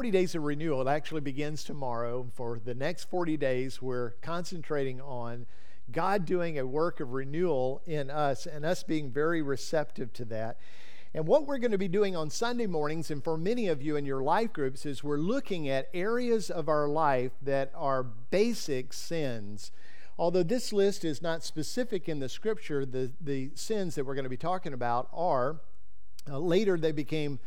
40 days of renewal. It actually begins tomorrow. For the next 40 days, we're concentrating on God doing a work of renewal in us and us being very receptive to that. And what we're going to be doing on Sunday mornings, and for many of you in your life groups, is we're looking at areas of our life that are basic sins. Although this list is not specific in the scripture, the, the sins that we're going to be talking about are. Uh, later, they became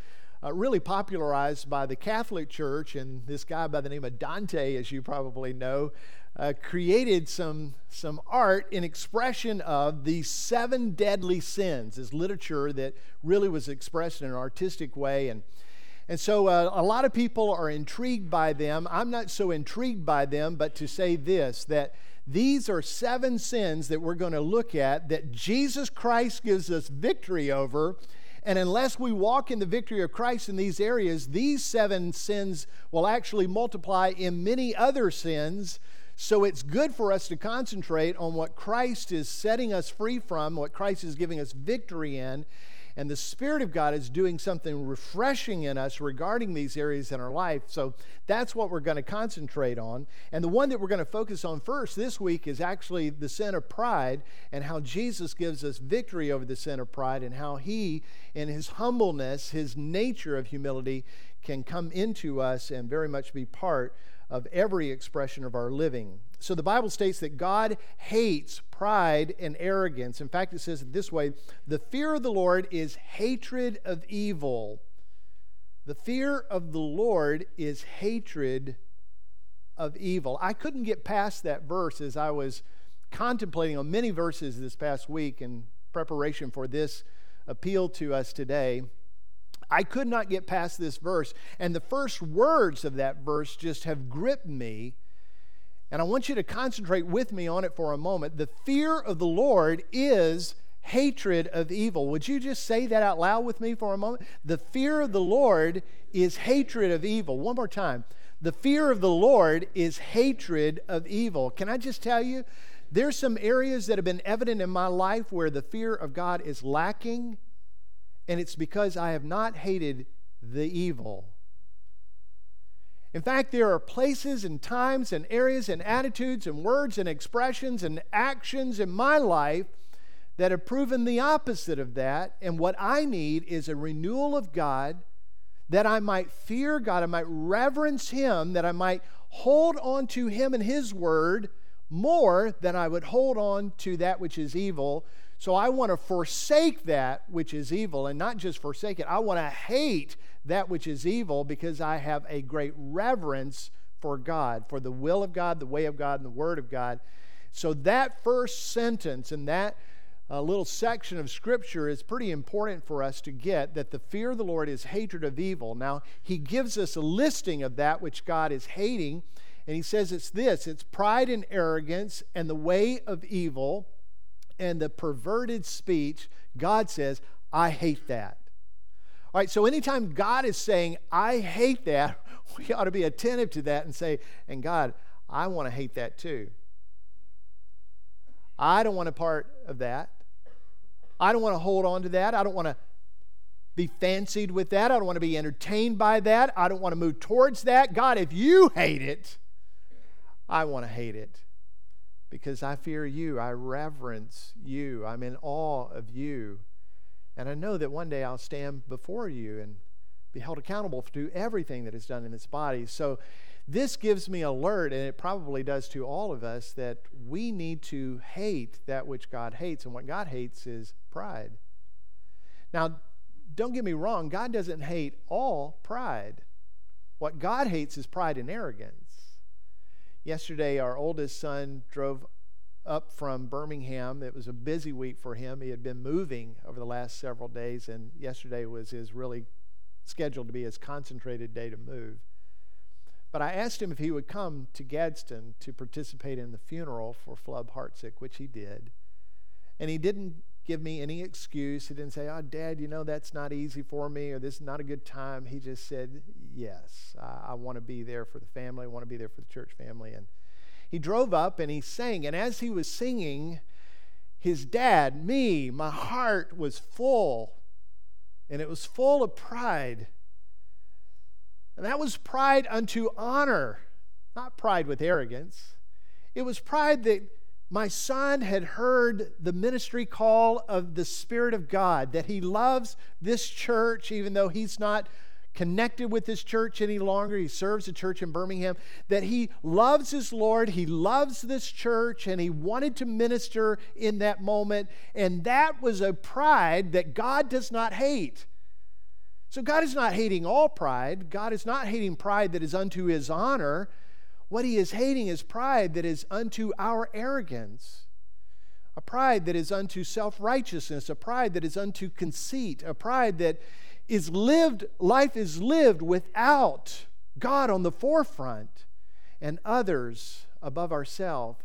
uh, really popularized by the Catholic Church, and this guy by the name of Dante, as you probably know, uh, created some, some art in expression of the seven deadly sins, this literature that really was expressed in an artistic way. And, and so uh, a lot of people are intrigued by them. I'm not so intrigued by them, but to say this that these are seven sins that we're going to look at that Jesus Christ gives us victory over and unless we walk in the victory of Christ in these areas, these seven sins will actually multiply in many other sins. So it's good for us to concentrate on what Christ is setting us free from, what Christ is giving us victory in, and the Spirit of God is doing something refreshing in us regarding these areas in our life. So that's what we're going to concentrate on. And the one that we're going to focus on first this week is actually the sin of pride and how Jesus gives us victory over the sin of pride and how He, in His humbleness, His nature of humility, can come into us and very much be part of every expression of our living. So the Bible states that God hates pride and arrogance. In fact, it says it this way the fear of the Lord is hatred of evil. The fear of the Lord is hatred of evil. I couldn't get past that verse as I was contemplating on many verses this past week in preparation for this appeal to us today. I could not get past this verse. And the first words of that verse just have gripped me. And I want you to concentrate with me on it for a moment. The fear of the Lord is hatred of evil. Would you just say that out loud with me for a moment? The fear of the Lord is hatred of evil. One more time. The fear of the Lord is hatred of evil. Can I just tell you? There's some areas that have been evident in my life where the fear of God is lacking and it's because I have not hated the evil. In fact, there are places and times and areas and attitudes and words and expressions and actions in my life that have proven the opposite of that. And what I need is a renewal of God that I might fear God, I might reverence Him, that I might hold on to Him and His Word more than I would hold on to that which is evil so I want to forsake that which is evil, and not just forsake it, I want to hate that which is evil because I have a great reverence for God, for the will of God, the way of God, and the Word of God. So that first sentence and that uh, little section of Scripture is pretty important for us to get that the fear of the Lord is hatred of evil. Now, He gives us a listing of that which God is hating, and He says it's this it's pride and arrogance and the way of evil and the perverted speech, God says, I hate that. All right, so anytime God is saying, I hate that, we ought to be attentive to that and say, and God, I want to hate that too. I don't want a part of that. I don't want to hold on to that. I don't want to be fancied with that. I don't want to be entertained by that. I don't want to move towards that. God, if you hate it, I want to hate it because I fear you. I reverence you. I'm in awe of you. And I know that one day I'll stand before you and be held accountable to everything that is done in this body. So this gives me alert, and it probably does to all of us, that we need to hate that which God hates. And what God hates is pride. Now, don't get me wrong, God doesn't hate all pride. What God hates is pride and arrogance. Yesterday, our oldest son drove up from Birmingham. It was a busy week for him. He had been moving over the last several days, and yesterday was his really scheduled to be his concentrated day to move. But I asked him if he would come to Gadsden to participate in the funeral for Flub Hartsick, which he did. And he didn't give me any excuse. He didn't say, Oh, Dad, you know, that's not easy for me or this is not a good time. He just said, Yes, I, I want to be there for the family. I want to be there for the church family. And he drove up and he sang. And as he was singing, his dad, me, my heart was full. And it was full of pride And that was pride unto honor, not pride with arrogance. It was pride that my son had heard the ministry call of the Spirit of God, that he loves this church, even though he's not connected with this church any longer. He serves a church in Birmingham. That he loves his Lord, he loves this church, and he wanted to minister in that moment. And that was a pride that God does not hate. So God is not hating all pride. God is not hating pride that is unto his honor. What he is hating is pride that is unto our arrogance, a pride that is unto self righteousness, a pride that is unto conceit, a pride that is lived, life is lived without God on the forefront and others above ourselves.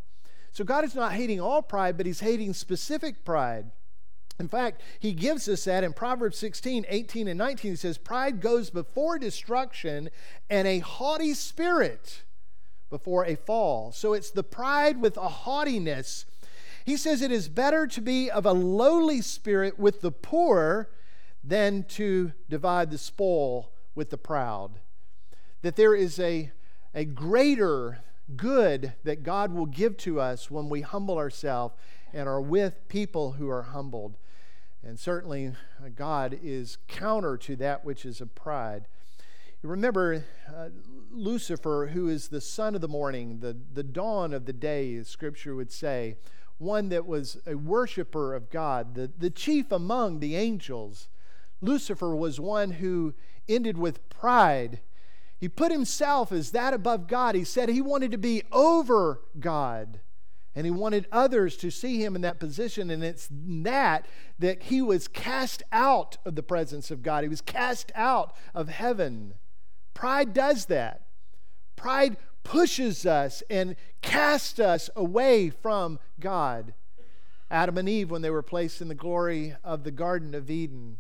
So God is not hating all pride, but He's hating specific pride. In fact, He gives us that in Proverbs 16, 18, and 19. He says, Pride goes before destruction, and a haughty spirit before a fall. So it's the pride with a haughtiness. He says it is better to be of a lowly spirit with the poor than to divide the spoil with the proud. That there is a, a greater good that God will give to us when we humble ourselves and are with people who are humbled. And certainly, God is counter to that which is of pride. Remember uh, Lucifer, who is the son of the morning, the, the dawn of the day, as Scripture would say, one that was a worshiper of God, the, the chief among the angels. Lucifer was one who ended with pride. He put himself as that above God. He said he wanted to be over God. And he wanted others to see him in that position. And it's that that he was cast out of the presence of God. He was cast out of heaven. Pride does that. Pride pushes us and casts us away from God. Adam and Eve, when they were placed in the glory of the Garden of Eden,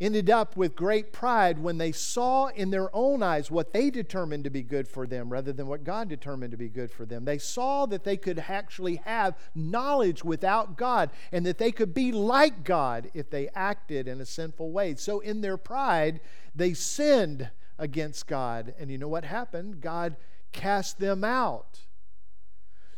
ended up with great pride when they saw in their own eyes what they determined to be good for them rather than what God determined to be good for them. They saw that they could actually have knowledge without God and that they could be like God if they acted in a sinful way. So, in their pride, they sinned against God. And you know what happened? God cast them out.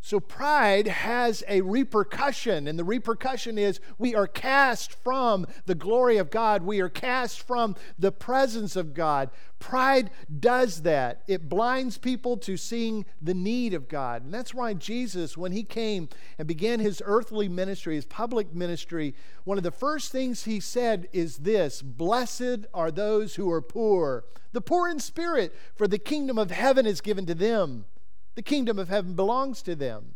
So pride has a repercussion, and the repercussion is we are cast from the glory of God. We are cast from the presence of God. Pride does that. It blinds people to seeing the need of God. And that's why Jesus, when he came and began his earthly ministry, his public ministry, one of the first things he said is this Blessed are those who are poor, the poor in spirit, for the kingdom of heaven is given to them. The kingdom of heaven belongs to them.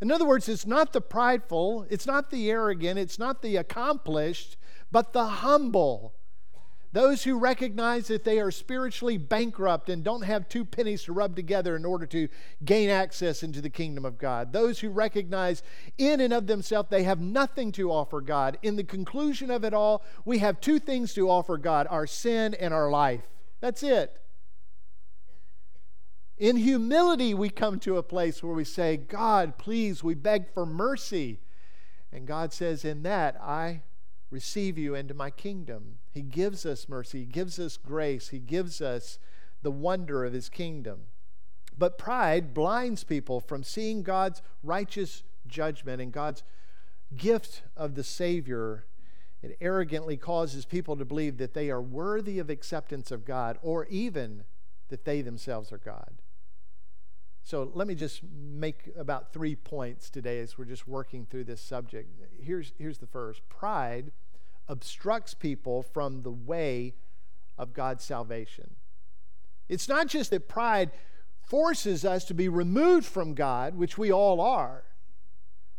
In other words, it's not the prideful, it's not the arrogant, it's not the accomplished, but the humble. Those who recognize that they are spiritually bankrupt and don't have two pennies to rub together in order to gain access into the kingdom of God. Those who recognize in and of themselves they have nothing to offer God. In the conclusion of it all, we have two things to offer God our sin and our life. That's it. In humility, we come to a place where we say, God, please, we beg for mercy. And God says, In that, I receive you into my kingdom. He gives us mercy, He gives us grace, He gives us the wonder of His kingdom. But pride blinds people from seeing God's righteous judgment and God's gift of the Savior. It arrogantly causes people to believe that they are worthy of acceptance of God or even that they themselves are God. So let me just make about three points today as we're just working through this subject. Here's, here's the first pride obstructs people from the way of God's salvation. It's not just that pride forces us to be removed from God, which we all are,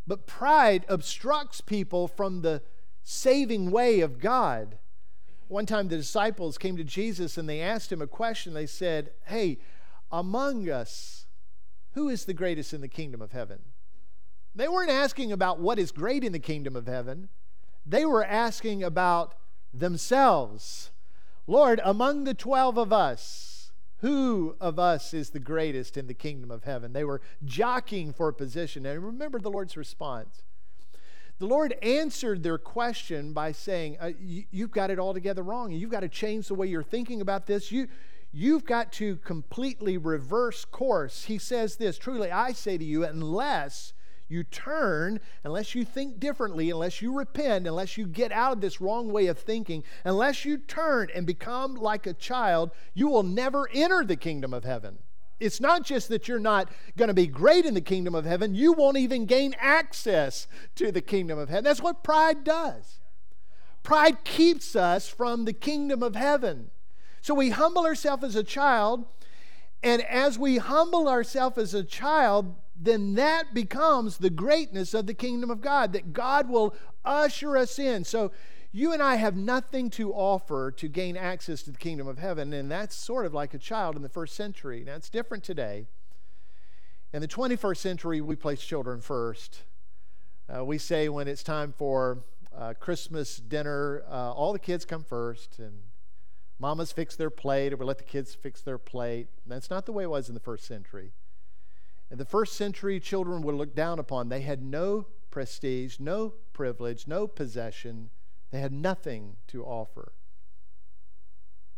but pride obstructs people from the saving way of God. One time the disciples came to Jesus and they asked him a question. They said, Hey, among us, who is the greatest in the kingdom of heaven? They weren't asking about what is great in the kingdom of heaven. They were asking about themselves. Lord, among the 12 of us, who of us is the greatest in the kingdom of heaven? They were jockeying for a position. And remember the Lord's response. The Lord answered their question by saying, uh, you, have got it all together wrong. You've got to change the way you're thinking about this. You, you've got to completely reverse course. He says this Truly, I say to you, unless you turn, unless you think differently, unless you repent, unless you get out of this wrong way of thinking, unless you turn and become like a child, you will never enter the kingdom of heaven. It's not just that you're not going to be great in the kingdom of heaven, you won't even gain access to the kingdom of heaven. That's what pride does. Pride keeps us from the kingdom of heaven. So we humble ourselves as a child, and as we humble ourselves as a child, then that becomes the greatness of the kingdom of God, that God will usher us in. So you and I have nothing to offer to gain access to the kingdom of heaven, and that's sort of like a child in the first century. Now, it's different today. In the 21st century, we place children first. Uh, we say when it's time for uh, Christmas dinner, uh, all the kids come first, and mamas fix their plate, or we let the kids fix their plate. That's not the way it was in the first century. In the first century, children were looked down upon. They had no prestige, no privilege, no possession. They had nothing to offer.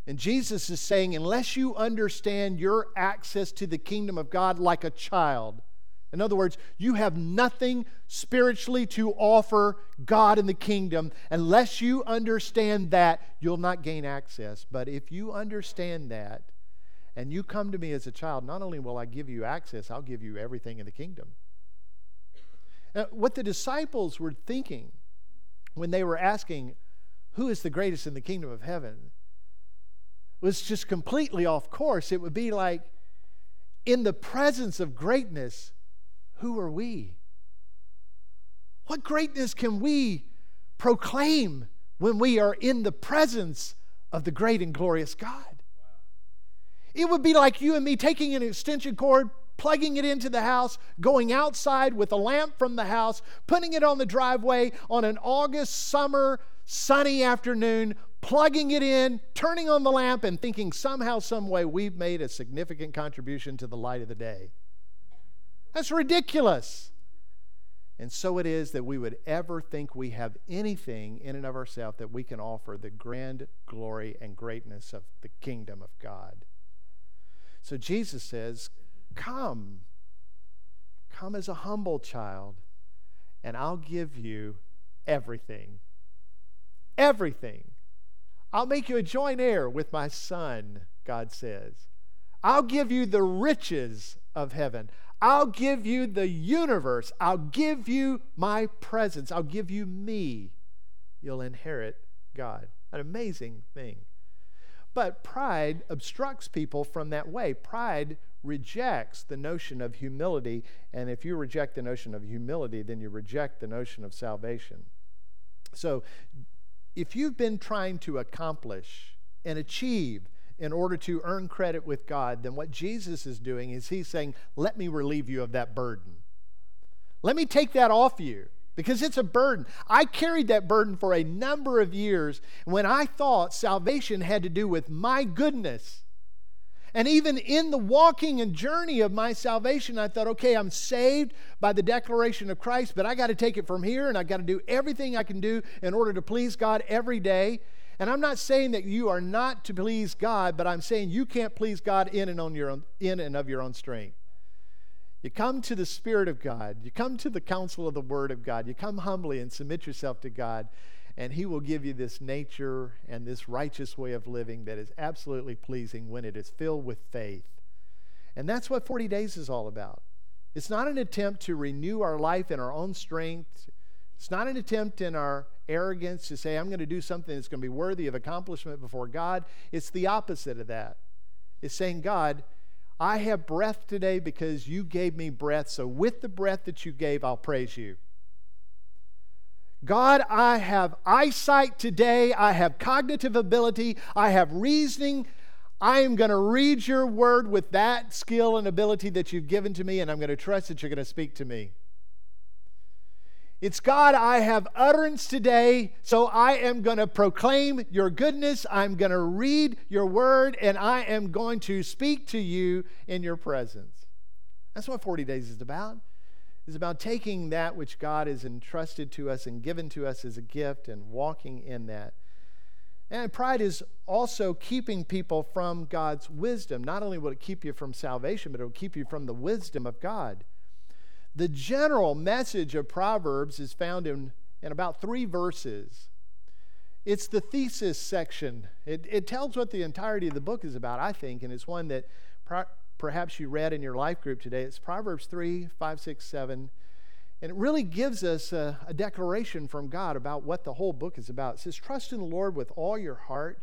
And Jesus is saying, unless you understand your access to the kingdom of God like a child, in other words, you have nothing spiritually to offer God in the kingdom. Unless you understand that, you'll not gain access. But if you understand that and you come to me as a child, not only will I give you access, I'll give you everything in the kingdom. Now, what the disciples were thinking when they were asking, Who is the greatest in the kingdom of heaven? was just completely off course. It would be like, in the presence of greatness, who are we? What greatness can we proclaim when we are in the presence of the great and glorious God? It would be like you and me taking an extension cord, plugging it into the house, going outside with a lamp from the house, putting it on the driveway on an August summer sunny afternoon, plugging it in, turning on the lamp, and thinking somehow, some way we've made a significant contribution to the light of the day. That's ridiculous. And so it is that we would ever think we have anything in and of ourselves that we can offer the grand glory and greatness of the kingdom of God. So Jesus says, Come. Come as a humble child, and I'll give you everything. Everything. I'll make you a joint heir with my son, God says. I'll give you the riches of heaven. I'll give you the universe. I'll give you my presence. I'll give you me. You'll inherit God. An amazing thing. But pride obstructs people from that way. Pride rejects the notion of humility. And if you reject the notion of humility, then you reject the notion of salvation. So, if you've been trying to accomplish and achieve in order to earn credit with God, then what Jesus is doing is he's saying, Let me relieve you of that burden. Let me take that off you because it's a burden. I carried that burden for a number of years when I thought salvation had to do with my goodness. And even in the walking and journey of my salvation, I thought, okay, I'm saved by the declaration of Christ, but I got to take it from here and I got to do everything I can do in order to please God every day. And I'm not saying that you are not to please God, but I'm saying you can't please God in and on your own, in and of your own strength. You come to the Spirit of God. You come to the counsel of the Word of God. You come humbly and submit yourself to God, and He will give you this nature and this righteous way of living that is absolutely pleasing when it is filled with faith. And that's what 40 days is all about. It's not an attempt to renew our life in our own strength. It's not an attempt in our arrogance to say, I'm going to do something that's going to be worthy of accomplishment before God. It's the opposite of that. It's saying, God, I have breath today because you gave me breath. So, with the breath that you gave, I'll praise you. God, I have eyesight today. I have cognitive ability. I have reasoning. I am going to read your word with that skill and ability that you've given to me, and I'm going to trust that you're going to speak to me. It's God, I have utterance today, so I am going to proclaim your goodness. I'm going to read your word, and I am going to speak to you in your presence. That's what 40 days is about. It's about taking that which God has entrusted to us and given to us as a gift and walking in that. And pride is also keeping people from God's wisdom. Not only will it keep you from salvation, but it will keep you from the wisdom of God. The general message of Proverbs is found in, in about three verses. It's the thesis section. It, it tells what the entirety of the book is about, I think, and it's one that pro- perhaps you read in your life group today. It's Proverbs 3, 5, 6, 7. And it really gives us a, a declaration from God about what the whole book is about. It says, Trust in the Lord with all your heart.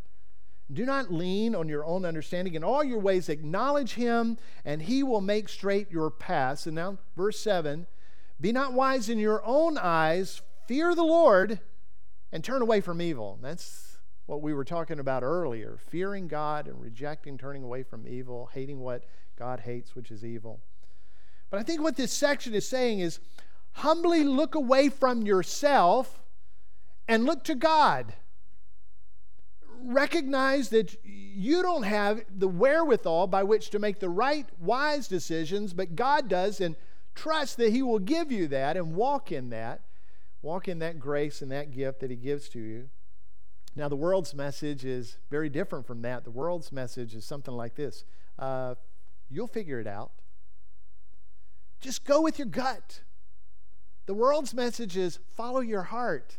Do not lean on your own understanding. In all your ways, acknowledge him, and he will make straight your paths. And now, verse 7 Be not wise in your own eyes, fear the Lord, and turn away from evil. That's what we were talking about earlier fearing God and rejecting, turning away from evil, hating what God hates, which is evil. But I think what this section is saying is humbly look away from yourself and look to God. Recognize that you don't have the wherewithal by which to make the right, wise decisions, but God does, and trust that He will give you that and walk in that. Walk in that grace and that gift that He gives to you. Now, the world's message is very different from that. The world's message is something like this uh, You'll figure it out. Just go with your gut. The world's message is follow your heart.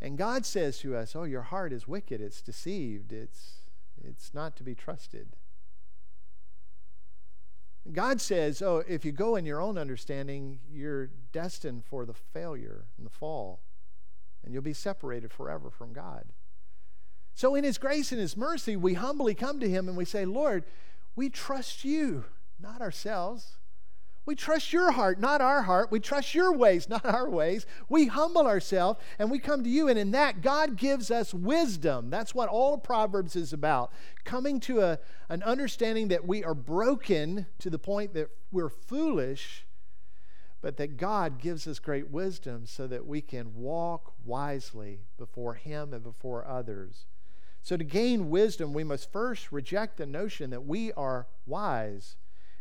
And God says to us, Oh, your heart is wicked, it's deceived, it's, it's not to be trusted. God says, Oh, if you go in your own understanding, you're destined for the failure and the fall, and you'll be separated forever from God. So, in His grace and His mercy, we humbly come to Him and we say, Lord, we trust you, not ourselves. We trust your heart, not our heart. We trust your ways, not our ways. We humble ourselves and we come to you. And in that, God gives us wisdom. That's what all Proverbs is about. Coming to a, an understanding that we are broken to the point that we're foolish, but that God gives us great wisdom so that we can walk wisely before Him and before others. So, to gain wisdom, we must first reject the notion that we are wise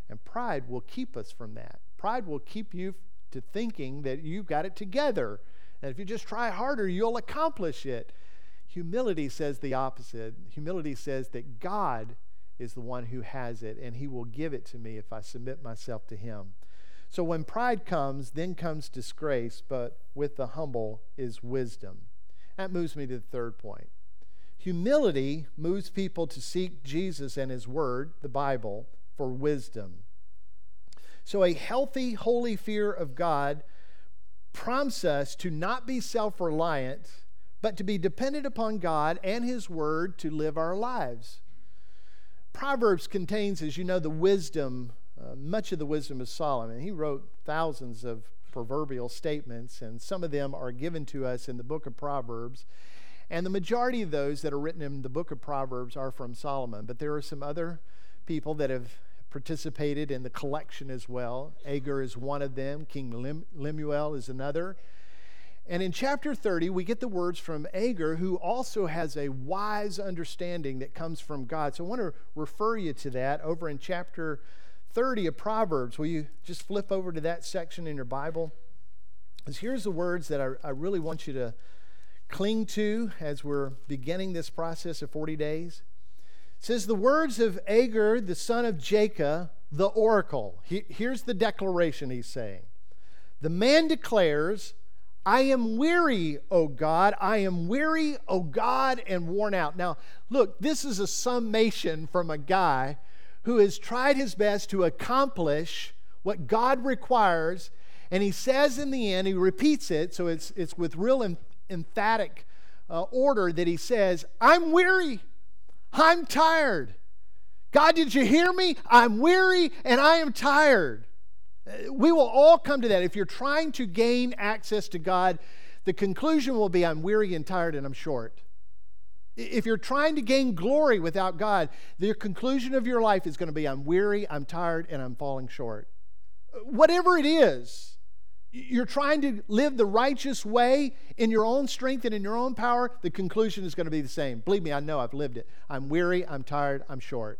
and pride will keep us from that. Pride will keep you to thinking that you've got it together. And if you just try harder, you'll accomplish it. Humility says the opposite. Humility says that God is the one who has it, and He will give it to me if I submit myself to Him. So when pride comes, then comes disgrace, but with the humble is wisdom. That moves me to the third point. Humility moves people to seek Jesus and His Word, the Bible, for wisdom. So, a healthy, holy fear of God prompts us to not be self reliant, but to be dependent upon God and His Word to live our lives. Proverbs contains, as you know, the wisdom, uh, much of the wisdom of Solomon. He wrote thousands of proverbial statements, and some of them are given to us in the book of Proverbs. And the majority of those that are written in the book of Proverbs are from Solomon, but there are some other people that have participated in the collection as well. Agur is one of them, King Lemuel is another. And in chapter 30, we get the words from Agur, who also has a wise understanding that comes from God. So I want to refer you to that over in chapter 30 of Proverbs. Will you just flip over to that section in your Bible? Because here's the words that I, I really want you to cling to as we're beginning this process of 40 days says the words of Agur, the son of Jacob, the oracle. He, here's the declaration he's saying. The man declares, I am weary, O God. I am weary, O God, and worn out. Now, look, this is a summation from a guy who has tried his best to accomplish what God requires. And he says in the end, he repeats it, so it's, it's with real em- emphatic uh, order that he says, I'm weary. I'm tired. God, did you hear me? I'm weary and I am tired. Uh, we will all come to that. If you're trying to gain access to God, the conclusion will be I'm weary and tired and I'm short. If you're trying to gain glory without God, the conclusion of your life is going to be I'm weary, I'm tired, and I'm falling short. Uh, whatever it is, you're trying to live the righteous way in your own strength and in your own power, the conclusion is going to be the same. Believe me, I know I've lived it. I'm weary, I'm tired, I'm short.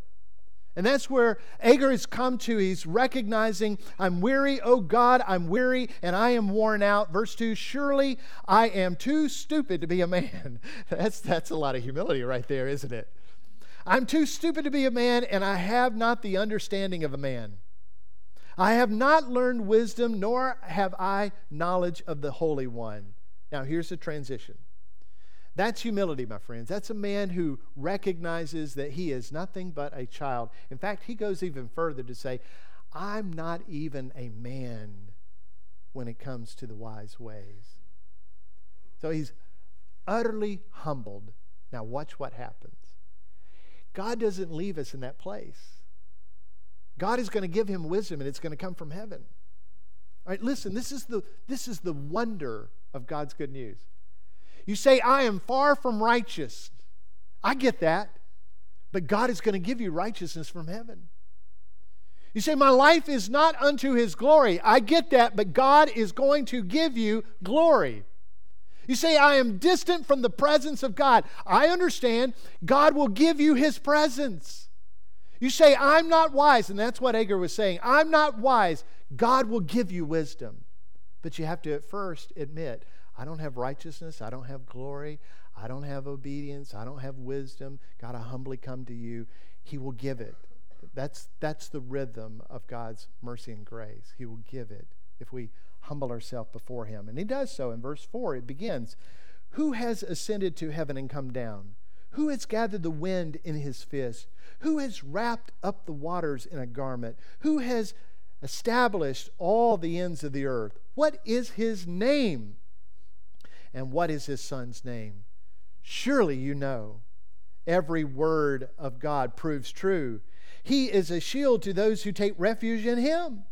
And that's where Agur has come to. He's recognizing, I'm weary, oh God, I'm weary, and I am worn out. Verse 2 Surely I am too stupid to be a man. That's, that's a lot of humility right there, isn't it? I'm too stupid to be a man, and I have not the understanding of a man. I have not learned wisdom, nor have I knowledge of the Holy One. Now, here's the transition. That's humility, my friends. That's a man who recognizes that he is nothing but a child. In fact, he goes even further to say, I'm not even a man when it comes to the wise ways. So he's utterly humbled. Now, watch what happens. God doesn't leave us in that place. God is going to give him wisdom and it's going to come from heaven. All right, listen, this is the, this is the wonder of God's good news. You say, I am far from righteous. I get that. But God is going to give you righteousness from heaven. You say, My life is not unto his glory. I get that, but God is going to give you glory. You say, I am distant from the presence of God. I understand. God will give you his presence. You say, I'm not wise, and that's what Agur was saying. I'm not wise. God will give you wisdom. But you have to at first admit, I don't have righteousness. I don't have glory. I don't have obedience. I don't have wisdom. God, I humbly come to you. He will give it. That's, that's the rhythm of God's mercy and grace. He will give it if we humble ourselves before Him. And He does so. In verse 4, it begins Who has ascended to heaven and come down? Who has gathered the wind in his fist? Who has wrapped up the waters in a garment? Who has established all the ends of the earth? What is his name? And what is his son's name? Surely you know. Every word of God proves true. He is a shield to those who take refuge in him.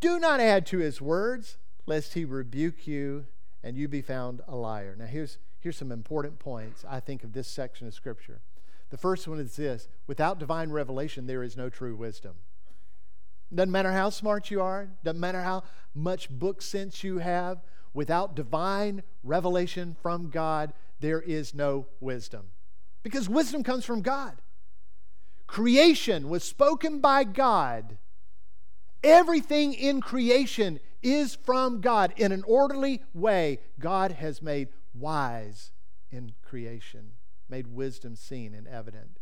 Do not add to his words, lest he rebuke you and you be found a liar. Now, here's, here's some important points, I think, of this section of Scripture. The first one is this without divine revelation, there is no true wisdom. Doesn't matter how smart you are, doesn't matter how much book sense you have, without divine revelation from God, there is no wisdom. Because wisdom comes from God. Creation was spoken by God. Everything in creation is from God. In an orderly way, God has made wise in creation, made wisdom seen and evident.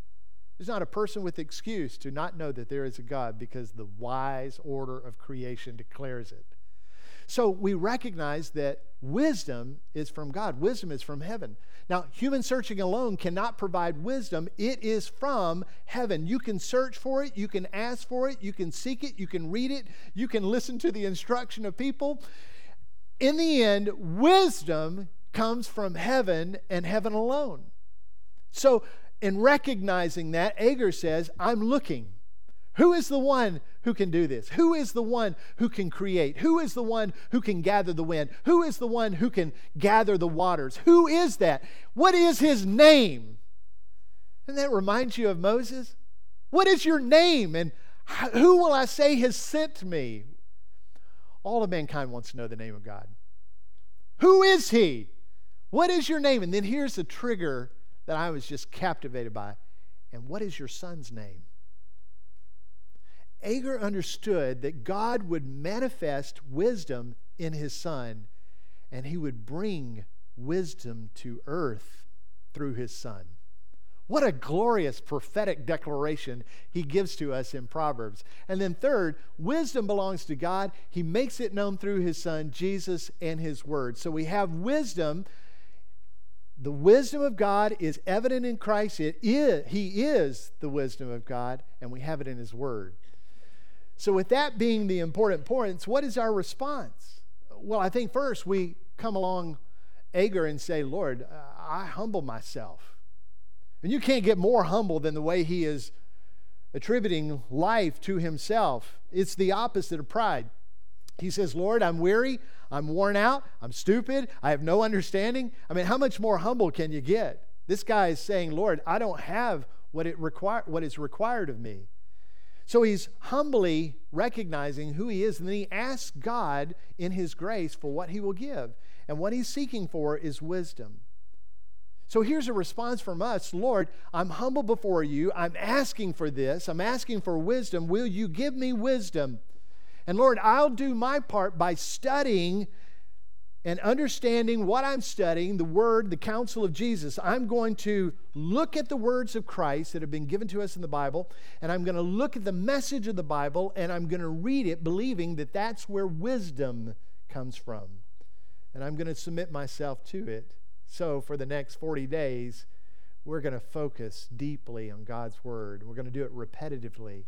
There's not a person with excuse to not know that there is a God because the wise order of creation declares it. So we recognize that wisdom is from God, wisdom is from heaven. Now, human searching alone cannot provide wisdom, it is from heaven. You can search for it, you can ask for it, you can seek it, you can read it, you can listen to the instruction of people. In the end, wisdom comes from heaven and heaven alone. So, in recognizing that, Agur says, I'm looking. Who is the one who can do this? Who is the one who can create? Who is the one who can gather the wind? Who is the one who can gather the waters? Who is that? What is his name? And that reminds you of Moses? What is your name? And who will I say has sent me? All of mankind wants to know the name of God. Who is he? What is your name? And then here's the trigger that I was just captivated by. And what is your son's name? Agur understood that God would manifest wisdom in his son, and he would bring wisdom to earth through his son. What a glorious prophetic declaration he gives to us in Proverbs. And then, third, wisdom belongs to God. He makes it known through his son, Jesus, and his word. So we have wisdom. The wisdom of God is evident in Christ. It is, he is the wisdom of God, and we have it in his word. So, with that being the important points, what is our response? Well, I think first we come along Agur and say, Lord, uh, I humble myself. And you can't get more humble than the way he is attributing life to himself. It's the opposite of pride. He says, Lord, I'm weary, I'm worn out, I'm stupid, I have no understanding. I mean, how much more humble can you get? This guy is saying, Lord, I don't have what, it require, what is required of me. So he's humbly recognizing who he is, and then he asks God in his grace for what he will give. And what he's seeking for is wisdom. So here's a response from us Lord, I'm humble before you. I'm asking for this. I'm asking for wisdom. Will you give me wisdom? And Lord, I'll do my part by studying and understanding what I'm studying, the Word, the counsel of Jesus, I'm going to look at the words of Christ that have been given to us in the Bible, and I'm going to look at the message of the Bible, and I'm going to read it believing that that's where wisdom comes from. And I'm going to submit myself to it. So, for the next 40 days, we're going to focus deeply on God's Word. We're going to do it repetitively,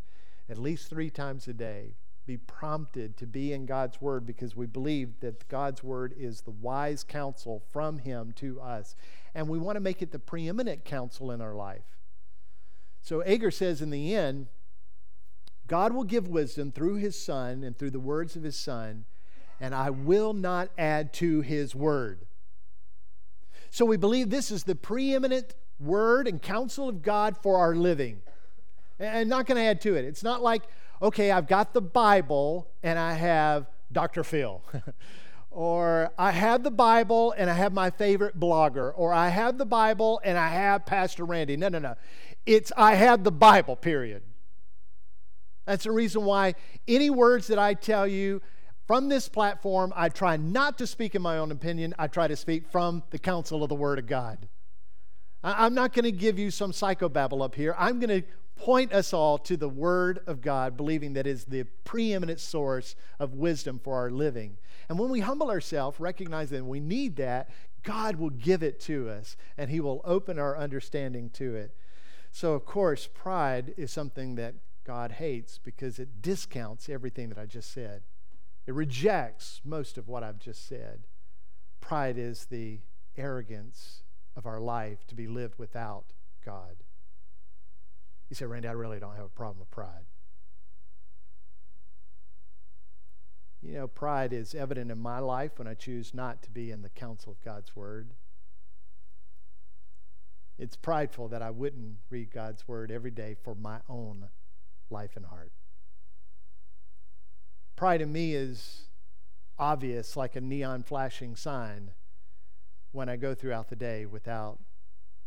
at least three times a day be prompted to be in God's Word because we believe that God's Word is the wise counsel from Him to us. And we want to make it the preeminent counsel in our life. So Agur says in the end, God will give wisdom through His Son and through the words of His Son, and I will not add to His Word. So we believe this is the preeminent Word and counsel of God for our living. And not going to add to it. It's not like, okay, I've got the Bible and I have Dr. Phil. or I have the Bible and I have my favorite blogger. Or I have the Bible and I have Pastor Randy. No, no, no. It's I have the Bible, period. That's the reason why any words that I tell you from this platform, I try not to speak in my own opinion. I try to speak from the counsel of the Word of God. I'm not going to give you some psychobabble up here. I'm going to point us all to the Word of God, believing that is the preeminent source of wisdom for our living. And when we humble ourselves, recognize that we need that, God will give it to us and He will open our understanding to it. So, of course, pride is something that God hates because it discounts everything that I just said. It rejects most of what I've just said. Pride is the arrogance of our life to be lived without God. You say, Randy, I really don't have a problem with pride. You know, pride is evident in my life when I choose not to be in the counsel of God's Word. It's prideful that I wouldn't read God's Word every day for my own life and heart. Pride in me is obvious, like a neon flashing sign, when I go throughout the day without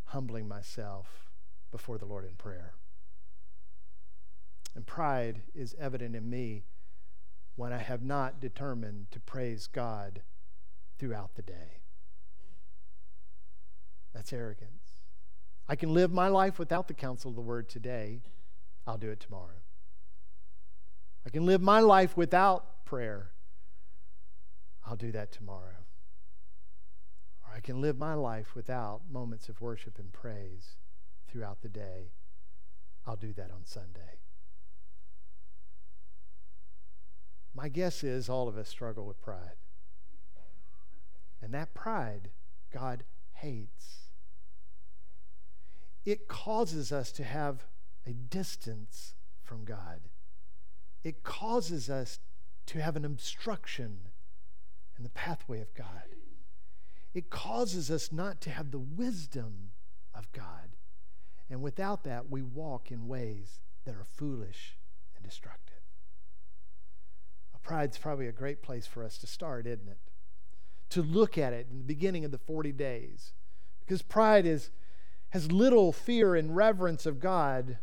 humbling myself before the Lord in prayer. And pride is evident in me when I have not determined to praise God throughout the day. That's arrogance. I can live my life without the counsel of the word today. I'll do it tomorrow. I can live my life without prayer. I'll do that tomorrow. Or I can live my life without moments of worship and praise throughout the day. I'll do that on Sunday. My guess is all of us struggle with pride. And that pride, God hates. It causes us to have a distance from God. It causes us to have an obstruction in the pathway of God. It causes us not to have the wisdom of God. And without that, we walk in ways that are foolish and destructive. Pride's probably a great place for us to start, isn't it? To look at it in the beginning of the 40 days. Because pride is, has little fear and reverence of God.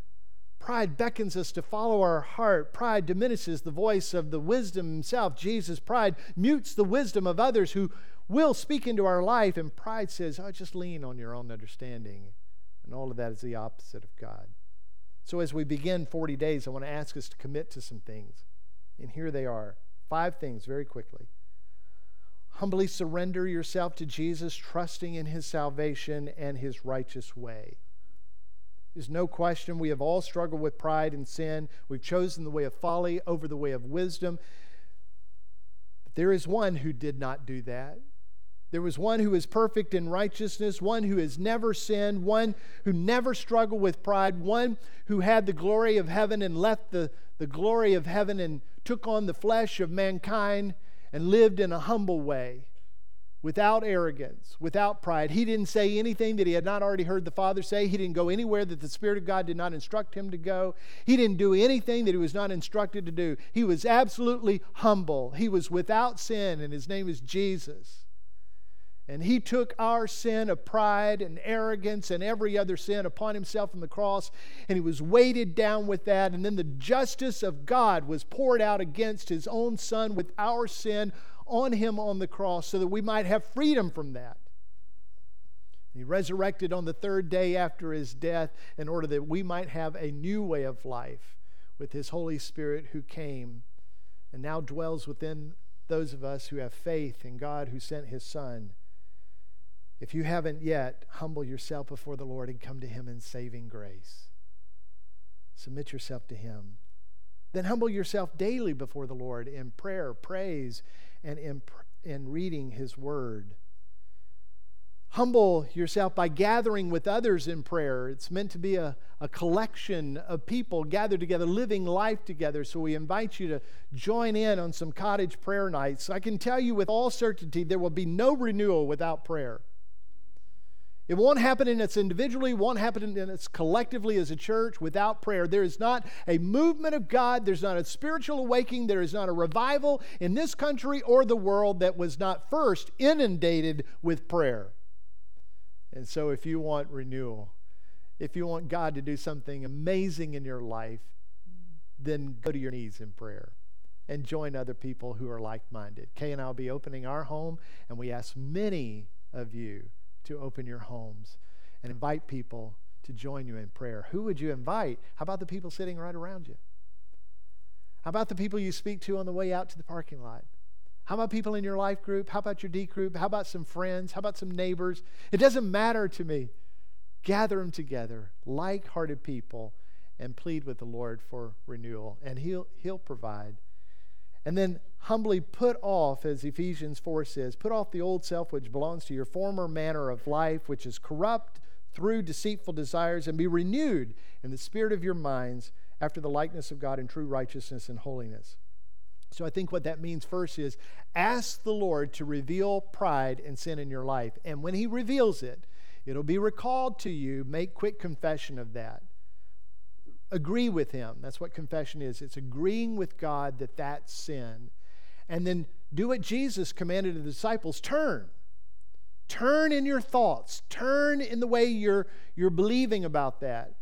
Pride beckons us to follow our heart. Pride diminishes the voice of the wisdom himself, Jesus. Pride mutes the wisdom of others who will speak into our life. And pride says, oh, just lean on your own understanding. And all of that is the opposite of God. So as we begin 40 days, I want to ask us to commit to some things. And here they are five things very quickly. Humbly surrender yourself to Jesus, trusting in his salvation and his righteous way. There's no question we have all struggled with pride and sin. We've chosen the way of folly over the way of wisdom. But there is one who did not do that. There was one who is perfect in righteousness, one who has never sinned, one who never struggled with pride, one who had the glory of heaven and left the, the glory of heaven and took on the flesh of mankind and lived in a humble way, without arrogance, without pride. He didn't say anything that he had not already heard the Father say. He didn't go anywhere that the Spirit of God did not instruct him to go. He didn't do anything that he was not instructed to do. He was absolutely humble. He was without sin, and his name is Jesus. And he took our sin of pride and arrogance and every other sin upon himself on the cross, and he was weighted down with that. And then the justice of God was poured out against his own son with our sin on him on the cross so that we might have freedom from that. He resurrected on the third day after his death in order that we might have a new way of life with his Holy Spirit who came and now dwells within those of us who have faith in God who sent his Son. If you haven't yet, humble yourself before the Lord and come to him in saving grace. Submit yourself to him. Then humble yourself daily before the Lord in prayer, praise, and in, in reading his word. Humble yourself by gathering with others in prayer. It's meant to be a, a collection of people gathered together, living life together. So we invite you to join in on some cottage prayer nights. I can tell you with all certainty there will be no renewal without prayer. It won't happen in its individually, won't happen in its collectively as a church without prayer. There is not a movement of God, there's not a spiritual awakening, there is not a revival in this country or the world that was not first inundated with prayer. And so, if you want renewal, if you want God to do something amazing in your life, then go to your knees in prayer and join other people who are like minded. Kay and I will be opening our home, and we ask many of you to open your homes and invite people to join you in prayer. Who would you invite? How about the people sitting right around you? How about the people you speak to on the way out to the parking lot? How about people in your life group? How about your D group? How about some friends? How about some neighbors? It doesn't matter to me. Gather them together, like hearted people, and plead with the Lord for renewal, and He'll, he'll provide. And then humbly put off, as Ephesians 4 says, put off the old self which belongs to your former manner of life, which is corrupt through deceitful desires, and be renewed in the spirit of your minds after the likeness of God in true righteousness and holiness. So I think what that means first is ask the Lord to reveal pride and sin in your life. And when He reveals it, it'll be recalled to you. Make quick confession of that. Agree with Him. That's what confession is it's agreeing with God that that's sin. And then do what Jesus commanded the disciples turn. Turn in your thoughts, turn in the way you're, you're believing about that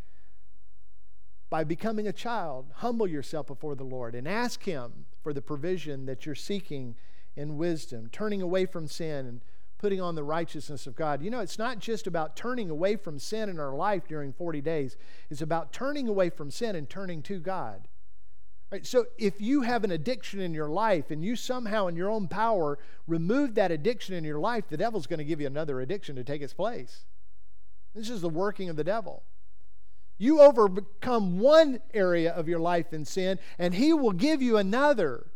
by becoming a child, humble yourself before the Lord and ask Him for the provision that you're seeking in wisdom, turning away from sin and putting on the righteousness of God. You know, it's not just about turning away from sin in our life during 40 days, it's about turning away from sin and turning to God. Right, so if you have an addiction in your life and you somehow in your own power remove that addiction in your life, the devil's going to give you another addiction to take its place. This is the working of the devil. You overcome one area of your life in sin, and He will give you another.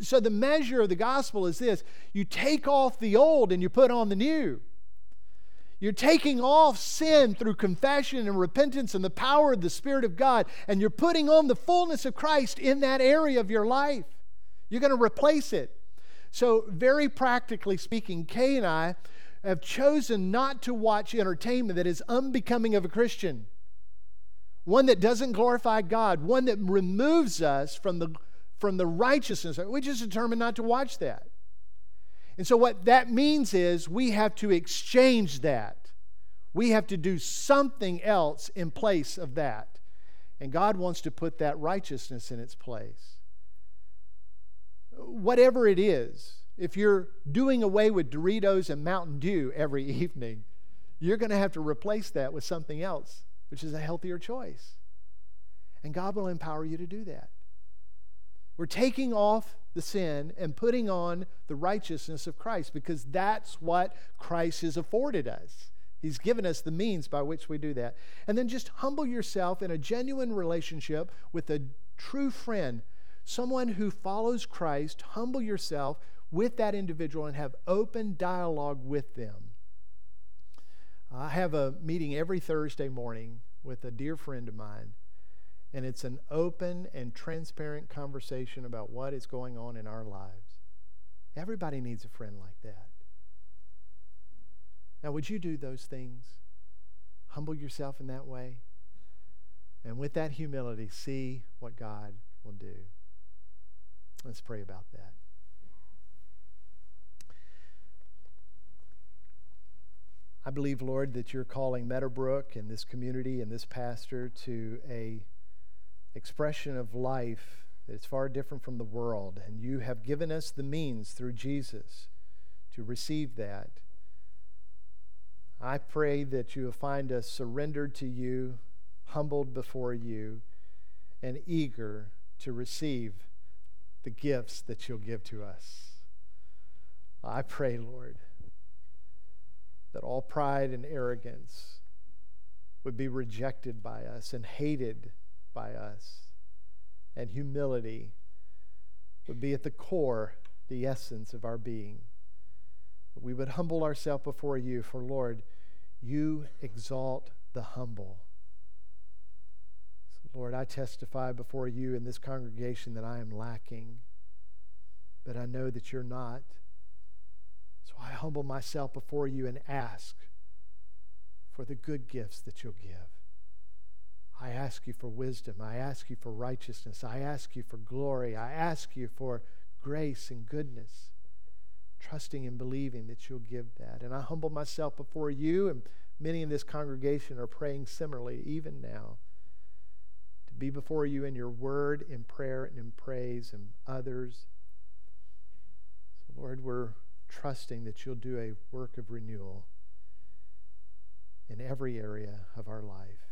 So, the measure of the gospel is this you take off the old and you put on the new. You're taking off sin through confession and repentance and the power of the Spirit of God, and you're putting on the fullness of Christ in that area of your life. You're going to replace it. So, very practically speaking, Kay and I have chosen not to watch entertainment that is unbecoming of a Christian one that doesn't glorify God, one that removes us from the, from the righteousness. We just determined not to watch that. And so, what that means is we have to exchange that. We have to do something else in place of that. And God wants to put that righteousness in its place. Whatever it is, if you're doing away with Doritos and Mountain Dew every evening, you're going to have to replace that with something else which is a healthier choice. And God will empower you to do that. We're taking off the sin and putting on the righteousness of Christ because that's what Christ has afforded us. He's given us the means by which we do that. And then just humble yourself in a genuine relationship with a true friend, someone who follows Christ. Humble yourself with that individual and have open dialogue with them. I have a meeting every Thursday morning with a dear friend of mine, and it's an open and transparent conversation about what is going on in our lives. Everybody needs a friend like that. Now, would you do those things? Humble yourself in that way? And with that humility, see what God will do. Let's pray about that. I believe, Lord, that you're calling Meadowbrook and this community and this pastor to a expression of life that is far different from the world. And you have given us the means through Jesus to receive that. I pray that you will find us surrendered to you, humbled before you, and eager to receive the gifts that you'll give to us. I pray, Lord, that all pride and arrogance would be rejected by us and hated by us, and humility would be at the core, the essence of our being. We would humble ourselves before you, for Lord, you exalt the humble. So Lord, I testify before you in this congregation that I am lacking, but I know that you're not. So I humble myself before you and ask for the good gifts that you'll give. I ask you for wisdom. I ask you for righteousness. I ask you for glory. I ask you for grace and goodness, trusting and believing that you'll give that. And I humble myself before you, and many in this congregation are praying similarly, even now, to be before you in your word, in prayer, and in praise, and others. So, Lord, we're trusting that you'll do a work of renewal in every area of our life.